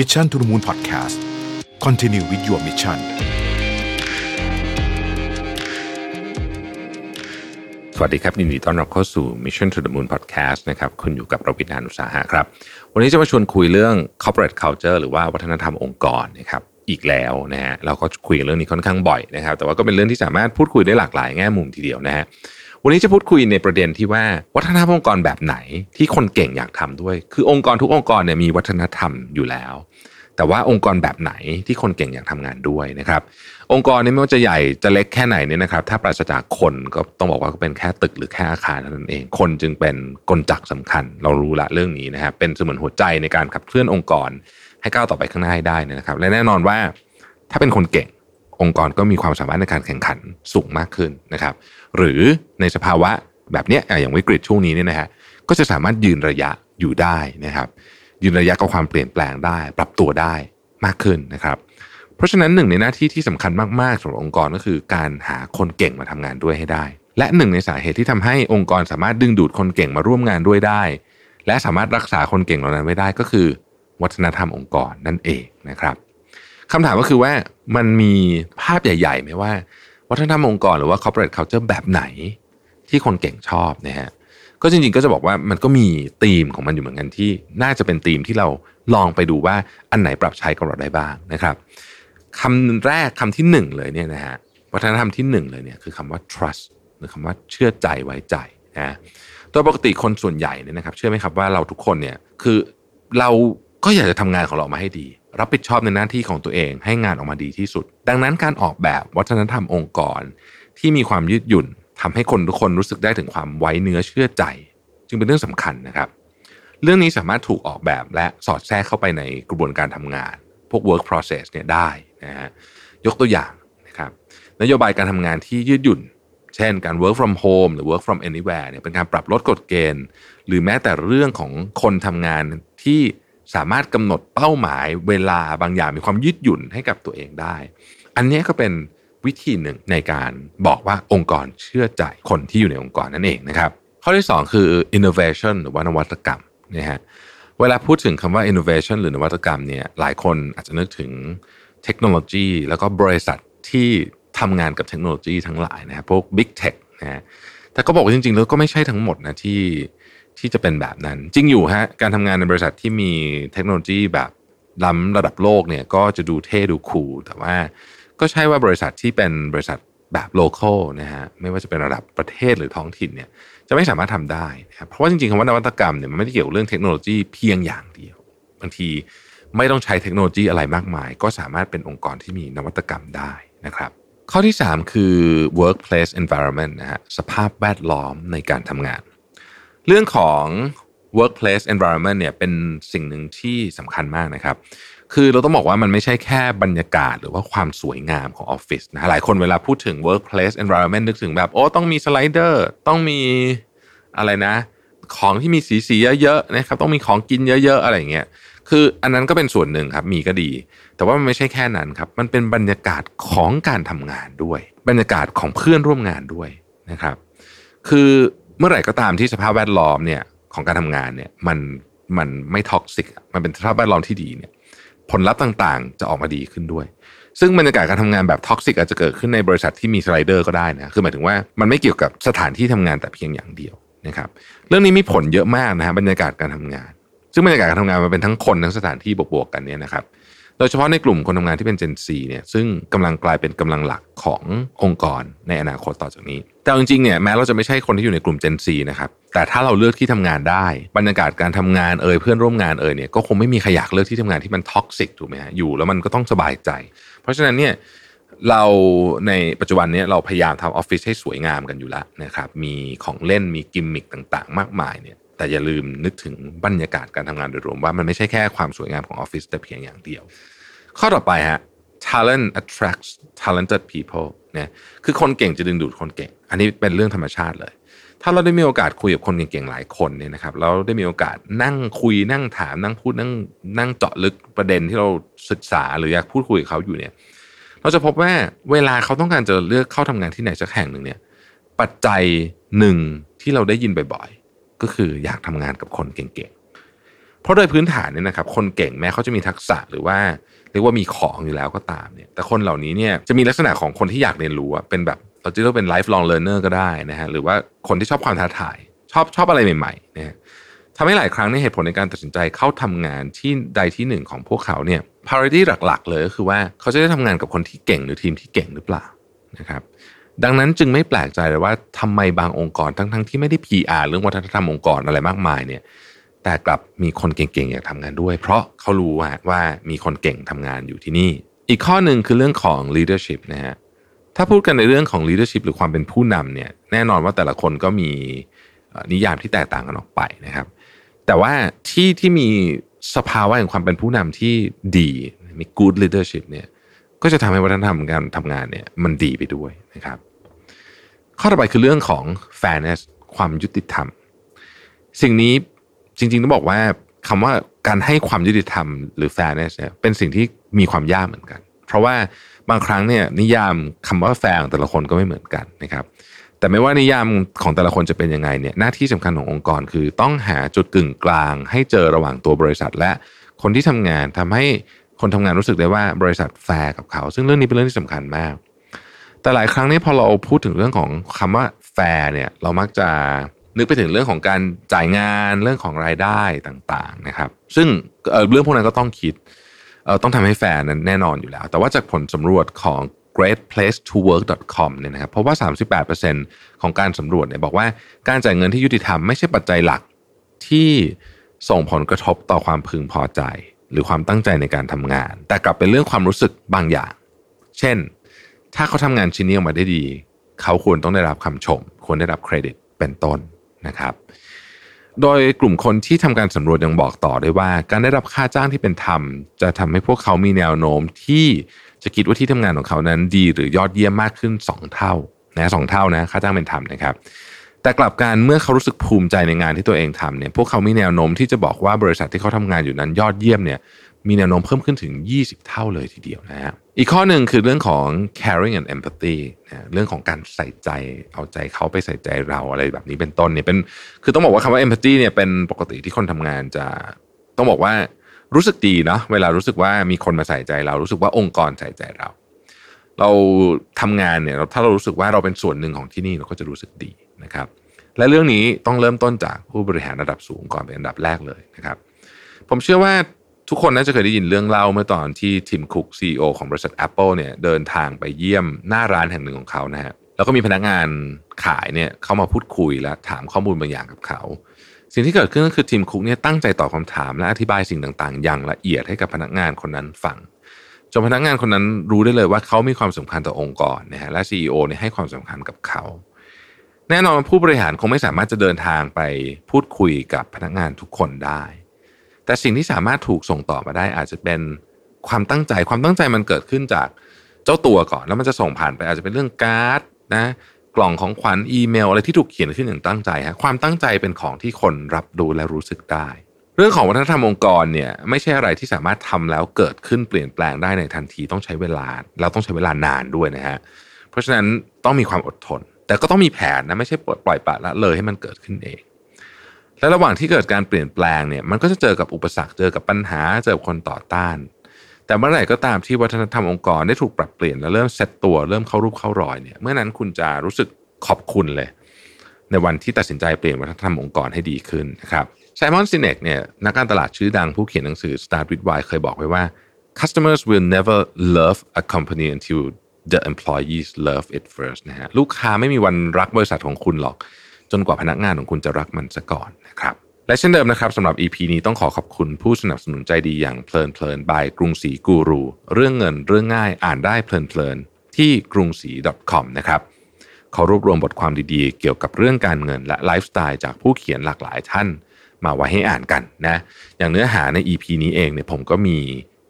Mission to the Moon Podcast Continue with your mission สวัสดีครับยินดีต้อนรับเข้าสู่ Mission to the Moon Podcast นะครับคุณอยู่กับประวิทยานุสาหะครับ วันนี้จะมาชวนคุยเรื่อง corporate culture หรือว่าวัฒนธรรมองค์กรนะครับอีกแล้วนะฮะเราก็คุยเรื่องนี้ค่อนข้างบ่อยนะครับ แต่ว่าก็เป็นเรื่องที่สามารถพูดคุยได้หลากหลายแง่มุมทีเดียวนะฮะ วันนี้จะพูดคุยในประเด็นที่ว่าวัฒนธรรมองค์กรแบบไหนที่คนเก่งอยากทำด้วย คือองค์กรทุกองค์กรเนี่ยมีวัฒนธรรมอยู่แล้ว แต่ว่าองค์กรแบบไหนที่คนเก่งอยากทำงานด้วยนะครับ องค์กรนี้ไม่ว่าจะใหญ่จะเล็กแค่ไหนเนี่ยนะครับ ถ้าปราศจากคนก็ต้องบอกว่าก็เป็นแค่ตึกหรือแค่อาคารนั้นเอง คนจึงเป็นกลจักสำคัญ เรารู้ละเรื่องนี้นะครับเป็นเสมือนหัวใจในการขับเคลื่อนองค์กรให้ก้าวต่อไปข้างหน้าให้ได้นะครับ และแน่นอนว่าถ้าเป็นคนเก่ง องค์กรก็มีความสามารถในการแข่งขันสูงมากขึ้นนะครับ หรือในสภาวะแบบนี้อย่างวิกฤตช่วงนี้เนี่ยนะฮะก็จะสามารถยืนระยะอยู่ได้นะครับ ยืนระยะกับความเปลี่ยนแปลงได้ ปรับตัวได้มากขึ้นนะครับ เพราะฉะนั้นหนึ่งในหน้าที่ที่สำคัญมากๆสำหรับองค์กรก็คือ การหาคนเก่งมาทำงานด้วยให้ได้ และหนึ่งในสาเหตุที่ทำให้องค์กรสามารถดึงดูดคนเก่งมาร่วมงานด้วยได้ และสามารถรักษาคนเก่งเหล่านั้นไว้ได้ก็คือ วัฒนธรรมองค์กรนั่นเองนะครับคำถามก็คือว่า มันมีภาพใหญ่ๆไหมว่า วัฒนธรรมองค์กรหรือว่า corporate culture แบบไหนที่คนเก่งชอบนะฮะก็จริงๆก็จะบอกว่ามันก็มีธีมของมันอยู่เหมือนกันที่น่าจะเป็นธีมที่เราลองไปดูว่าอันไหนปรับใช้กับเราได้บ้างนะครับคำแรกคำที่หนึ่งเลยเนี่ยนะฮะวัฒนธรรมที่หนึ่งเลยเนี่ยคือคำว่า trust หรือคำว่าเชื่อใจไว้ใจนะโดยปกติคนส่วนใหญ่เนี่ยนะครับ เชื่อไหมครับว่าเราทุกคนเนี่ยคือเราก็อยากจะทำงานของเรามาให้ดี รับผิดชอบในหน้าที่ของตัวเอง ให้งานออกมาดีที่สุด ดังนั้นการออกแบบวัฒนธรรมองค์กร ที่มีความยืดหยุ่นทำให้คนทุกคนรู้สึกได้ถึงความไว้เนื้อเชื่อใจ จึงเป็นเรื่องสำคัญนะครับ เรื่องนี้สามารถถูกออกแบบและสอดแทรกเข้าไปในกระบวนการทำงาน พวก work process เนี่ยได้นะฮะยกตัวอย่างนะครับนโยบายการทำงานที่ยืดหยุ่น เช่นการ work from home หรือ work from anywhere เนี่ยเป็นการปรับลดกฎเกณฑ์ หรือแม้แต่เรื่องของคนทำงานที่ สามารถกำหนดเป้าหมายเวลาบางอย่างมีความยืดหยุ่นให้กับตัวเองได้ อันนี้ก็เป็นวิธีหนึ่งในการบอกว่าองค์กรเชื่อใจคนที่อยู่ในองค์กรนั่นเองนะครับ ข้อที่ 2 คือ innovation หรือว่านวัตกรรมนะฮะเวลาพูดถึงคำว่า innovation หรือนวัตกรรมเนี่ยหลายคนอาจจะนึกถึงเทคโนโลยี แล้วก็บริษัทที่ทำงานกับเทคโนโลยีทั้งหลายนะฮะพวก big tech นะฮะแต่ก็บอกว่าจริงๆ แล้วก็ไม่ใช่ทั้งหมดนะที่ ที่จะเป็นแบบนั้น จริงอยู่ฮะการทำงานในบริษัทที่มีเทคโนโลยีแบบล้ำระดับโลกเนี่ยก็จะดูเท่ดู cool แต่ว่าก็ใช่ว่าบริษัทที่เป็นบริษัทแบบ local นะฮะไม่ว่าจะเป็นระดับประเทศหรือท้องถิ่นเนี่ยจะไม่สามารถทำได้นะครับเพราะว่าจริงๆคำว่านวัตกรรมเนี่ยมันไม่ได้เกี่ยวเรื่องเทคโนโลยีเพียงอย่างเดียว บางทีไม่ต้องใช้เทคโนโลยีอะไรมากมาย ก็สามารถเป็นองค์กรที่มีนวัตกรรมได้นะครับ ข้อที่ 3 คือ workplace environment นะฮะสภาพแวดล้อมในการทำงาน เรื่องของ workplace environment เนี่ยเป็นสิ่งหนึ่งที่สำคัญมากนะครับ คือเราต้องบอกว่ามันไม่ใช่แค่บรรยากาศหรือว่าความสวยงามของออฟฟิศนะหลายคนเวลาพูดถึง workplace environment นึกถึงแบบโอ้ต้องมีสไลเดอร์ต้องมีอะไรนะ ของที่มีสีสีเยอะๆนะครับต้องมีของกินเยอะ ๆ อะไรเงี้ยคืออันนั้นก็เป็นส่วนหนึ่งครับมีก็ดี แต่ว่ามันไม่ใช่แค่นั้นครับ มันเป็นบรรยากาศของการทำงานด้วย บรรยากาศของเพื่อนร่วมงานด้วยนะครับ คือ เมื่อไหร่ก็ตามที่สภาพแวดล้อมเนี่ยของการทำงานเนี่ยมันมันไม่ toxic มันเป็นสภาพแวดล้อมที่ดีเนี่ยผลลัพธ์ต่างๆ จะออกมาดีขึ้นด้วย ซึ่งบรรยากาศการทำงานแบบ toxic อาจจะเกิดขึ้นในบริษัทที่มี slider ก็ได้นะคือหมายถึงว่ามันไม่เกี่ยวกับสถานที่ทำงานแต่เพียงอย่างเดียวนะครับเรื่องนี้มีผลเยอะมากนะฮะบรรยากาศการทำงาน ซึ่งบรรยากาศการทำงานมันเป็นทั้งคนทั้งสถานที่บวกๆกันเนี่ยนะครับโดยเฉพาะในกลุ่มคนทำงานที่เป็น Gen Z เนี่ยซึ่งกำลังกลายเป็นกำลังหลักขององค์กรในอนาคตต่อจากนี้ แต่จริงๆเนี่ยแม้เราจะไม่ใช่คนที่อยู่ในกลุ่ม Gen Z นะครับแต่ถ้าเราเลือกที่ทำงานได้ บรรยากาศการทำงานเอ่ยเพื่อนร่วมงานเอ่ยเนี่ยก็คงไม่มีใครอยากเลือกที่ทำงานที่มันท็อกซิกถูกไหมฮะอยู่แล้วมันก็ต้องสบายใจ เพราะฉะนั้นเนี่ยเราในปัจจุบันนี้เราพยายามทำออฟฟิศให้สวยงามกันอยู่แล้วนะครับมีของเล่นมีกิมมิคต่างๆ มากมายเนี่ยแต่อย่าลืมนึกถึงบรรยากาศการทำงานโดยรวมว่ามันไม่ใช่แค่ความสวยงามของออฟฟิศแต่เพียงอย่างเดียว ข้อต่อไปฮะ talent attracts talented people นี่ยคือคนเก่งจะดึงดูดคนเก่ง อันนี้เป็นเรื่องธรรมชาติเลย ถ้าเราได้มีโอกาสคุยกับคนเก่งๆหลายคนเนี่ยนะครับเราได้มีโอกาสนั่งคุยนั่งถามนั่งพูดนั่งนั่งเจาะลึกประเด็นที่เราศึกษาหรืออยากพูดคุยกับเขาอยู่เนี่ย เราจะพบว่าเวลาเขาต้องการจะเลือกเข้าทำงานที่ไหนสักแห่งหนึ่งเนี่ย ปัจจัยหนึ่งที่เราได้ยินบ่อย ๆ ก็คืออยากทำงานกับคนเก่ง เพราะโดยพื้นฐานเนี่ยนะครับคนเก่งแม้เขาจะมีทักษะหรือว่าเรียกว่ามีของอยู่แล้วก็ตามเนี่ยแต่คนเหล่านี้เนี่ยจะมีลักษณะของคนที่อยากเรียนรู้เป็นแบบเราจะเรียกเป็น lifelong learner ก็ได้นะฮะหรือว่าคนที่ชอบความท้าทาย ชอบชอบอะไรใหม่ๆนะฮะทำให้หลายครั้งในเหตุผลในการตัดสินใจเข้าทำงานที่ใดที่หนึ่งของพวกเขาเนี่ย priority หลักๆ เลยก็คือว่าเขาจะได้ทำงานกับคนที่เก่งหรือทีมที่เก่งหรือเปล่านะครับดังนั้นจึงไม่แปลกใจเลยว่าทำไมบางองค์กรทั้งๆที่ไม่ได้ PR เรื่องวัฒนธรรมองค์กรอะไรมากมายเนี่ย แต่กลับมีคนเก่งๆอยากทำงานด้วย เพราะเขารู้ว่าว่ามีคนเก่งทำงานอยู่ที่นี่ อีกข้อหนึ่งคือเรื่องของ leadership นะฮะถ้าพูดกันในเรื่องของ leadership หรือความเป็นผู้นำเนี่ยแน่นอนว่าแต่ละคนก็มีนิยามที่แตกต่างกันออกไปนะครับ แต่ว่าที่ที่มีสภาวะแห่งความเป็นผู้นำที่ดีมี good leadership เนี่ยก็จะทำให้วัฒนธรรมการทำงานเนี่ยมันดีไปด้วยนะครับข้อต่อไปคือเรื่องของ fairness ความยุติธรรม สิ่งนี้ จริงๆต้องบอกว่าคำว่าการให้ความยุติธรรมหรือ fairness เนี่ยเป็นสิ่งที่มีความยากเหมือนกัน เพราะว่าบางครั้งเนี่ยนิยามคำว่าแฟร์ของแต่ละคนก็ไม่เหมือนกันนะครับ แต่ไม่ว่านิยามของแต่ละคนจะเป็นยังไงเนี่ยหน้าที่สำคัญขององค์กร คือต้องหาจุดกึ่งกลาง ให้เจอระหว่างตัวบริษัท และคนที่ทำงานทำให้คนทำงานรู้สึกได้ว่าบริษัทแฟร์กับเขา ซึ่งเรื่องนี้เป็นเรื่องที่สำคัญมาก แต่หลายครั้งนี่พอเราพูดถึงเรื่องของคำว่าแฟร์เนี่ยเรามักจะ นึกไปถึงเรื่องของการจ่ายงานเรื่องของรายได้ต่างๆนะครับ ซึ่งเรื่องพวกนั้นก็ต้องคิดต้องทำให้แฟร์นั้นแน่นอนอยู่แล้ว แต่ว่าจากผลสำรวจของ greatplacetowork.com เนี่ยนะครับเพราะว่า 38%ของการสำรวจเนี่ยบอกว่าการจ่ายเงินที่ยุติธรรมไม่ใช่ปัจจัยหลักที่ส่งผลกระทบต่อความพึงพอใจ หรือความตั้งใจในการทำงาน แต่กลับเป็นเรื่องความรู้สึกบางอย่าง เช่น ถ้าเขาทำงานชิ้นนี้ออกมาได้ดี เขาควรต้องได้รับคำชม ควรได้รับเครดิตเป็นต้น นะครับ โดยกลุ่มคนที่ทำการสำรวจยังบอกต่อด้วยว่า การได้รับค่าจ้างที่เป็นธรรม จะทำให้พวกเขามีแนวโน้มที่จะคิดว่าที่ทำงานของเขานั้นดีหรือยอดเยี่ยมมากขึ้น 2 เท่านะสเท่านะค่าจ้างเป็นธรรมนะครับแต่กลับกันเมื่อเขารู้สึกภูมิใจในงานที่ตัวเองทำเนี่ยพวกเขามีแนวโน้มที่จะบอกว่าบริษัทที่เขาทำงานอยู่นั้นยอดเยี่ยมเนี่ยมีแนวโน้มเพิ่มขึ้นถึง 20 เท่าเลยทีเดียวนะฮะ อีกข้อหนึ่งคือเรื่องของ caring and empathy นะเรื่องของการใส่ใจเอาใจเขาไปใส่ใจเราอะไรแบบนี้เป็นต้นเนี่ยเป็นคือต้องบอกว่าคำว่า empathy เนี่ยเป็นปกติที่คนทำงานจะต้องบอกว่ารู้สึกดีเนาะเวลารู้สึกว่ามีคนมาใส่ใจเรารู้สึกว่าองค์กรใส่ใจเรา เราทำงานเนี่ยถ้าเรารู้สึกว่าเราเป็นส่วนหนึ่งของที่นี่เราก็จะรู้สึกดีนะครับ และเรื่องนี้ต้องเริ่มต้นจากผู้บริหารระดับสูงก่อนเป็นอันดับแรกเลยนะครับ ผมเชื่อว่า ทุกคนน่าจะเคยได้ยินเรื่องเล่าเมื่อตอนที่ทิมคุกซีอของบริษัท Apple เนี่ยเดินทางไปเยี่ยมหน้าร้านแห่งหนึ่งของเขานะฮะแล้วก็มีพนักงานขายเนี่ยเข้ามาพูดคุยและถามข้อมูลบางอย่างกับเขา สิ่งที่เกิดขึ้นก็คือทีมคุกเนี่ยตั้งใจตอบคาถามและอธิบายสิ่งต่างๆ อย่างละเอียดให้กับพนักงานคนนั้นฟังจนพนักงานคนนั้นรู้ได้เลยว่าเขามีความสำคัญต่อองค์กรนะฮะและ CEO เนี่ยให้ความสำคัญกับเขา แน่นอนผู้บริหารคงไม่สามารถจะเดินทางไปพูดคุยกับพนักงานทุกคนได้ แต่สิ่งที่สามารถถูกส่งต่อมาได้ อาจจะเป็นความตั้งใจความตั้งใจมันเกิดขึ้นจากเจ้าตัวก่อน แล้วมันจะส่งผ่านไปอาจจะเป็นเรื่องการ์ดนะกล่องของขวัญอีเมลอะไรที่ถูกเขียนขึ้นอย่างตั้งใจฮะความตั้งใจเป็นของที่คนรับดูและรู้สึกได้ เรื่องของวัฒนธรรมองค์กรเนี่ยไม่ใช่อะไรที่สามารถทำแล้วเกิดขึ้นเปลี่ยนแปลงได้ในทันทีต้องใช้เวลาเราต้องใช้เวลานานด้วยนะฮะเพราะฉะนั้นต้องมีความอดทน แต่ก็ต้องมีแผนนะไม่ใช่ปล่อยปละละเลยให้มันเกิดขึ้นเอง และระหว่างที่เกิดการเปลี่ยนแปลงเนี่ยมันก็จะเจอกับอุปสรรคเจอกับปัญหาเจอกับคนต่อต้าน แต่เมื่อไหร่ก็ตามที่วัฒนธรรมองค์กรได้ถูกปรับเปลี่ยนและเริ่มเซตตัวเริ่มเข้ารูปเข้ารอยเนี่ยเมื่อนั้นคุณจะรู้สึกขอบคุณเลย ในวันที่ตัดสินใจเปลี่ยนวัฒนธรรมองค์กรให้ดีขึ้นนะครับ Simon Sinek เนี่ยนักการตลาดชื่อดังผู้เขียนหนังสือ Start with Why เคยบอกไว้ว่า customers will never love a company until the employees love it first นะฮะลูกค้าไม่มีวันรักบริษัทของคุณหรอก จนกว่าพนักงานของคุณจะรักมันซะก่อนนะครับและเช่นเดิมนะครับสำหรับ EP นี้ต้องขอขอบคุณผู้สนับสนุนใจดีอย่างเพลินเพลิน by กรุงศรีกูรูเรื่องเงินเรื่องง่ายอ่านได้เพลินเพลินที่กรุงศรี .com นะครับเขารวบรวมบทความดีๆ เกี่ยวกับเรื่องการเงินและไลฟ์สไตล์จากผู้เขียนหลากหลายท่าน มาไว้ให้อ่านกันนะอย่างเนื้อหาใน EP นี้เองเนี่ยผมก็มี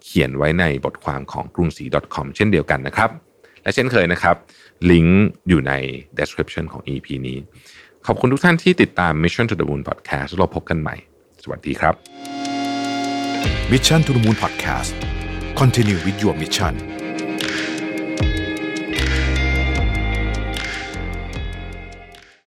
เขียนไว้ในบทความของกรุงศรี .com เช่นเดียวกันนะครับและเช่นเคยนะครับลิงก์อยู่ใน description ของ EP นี้ ขอบคุณทุกท่านที่ติดตาม Mission to the Moon Podcast เราพบกันใหม่ สวัสดีครับ Mission to the Moon Podcast Continue with your mission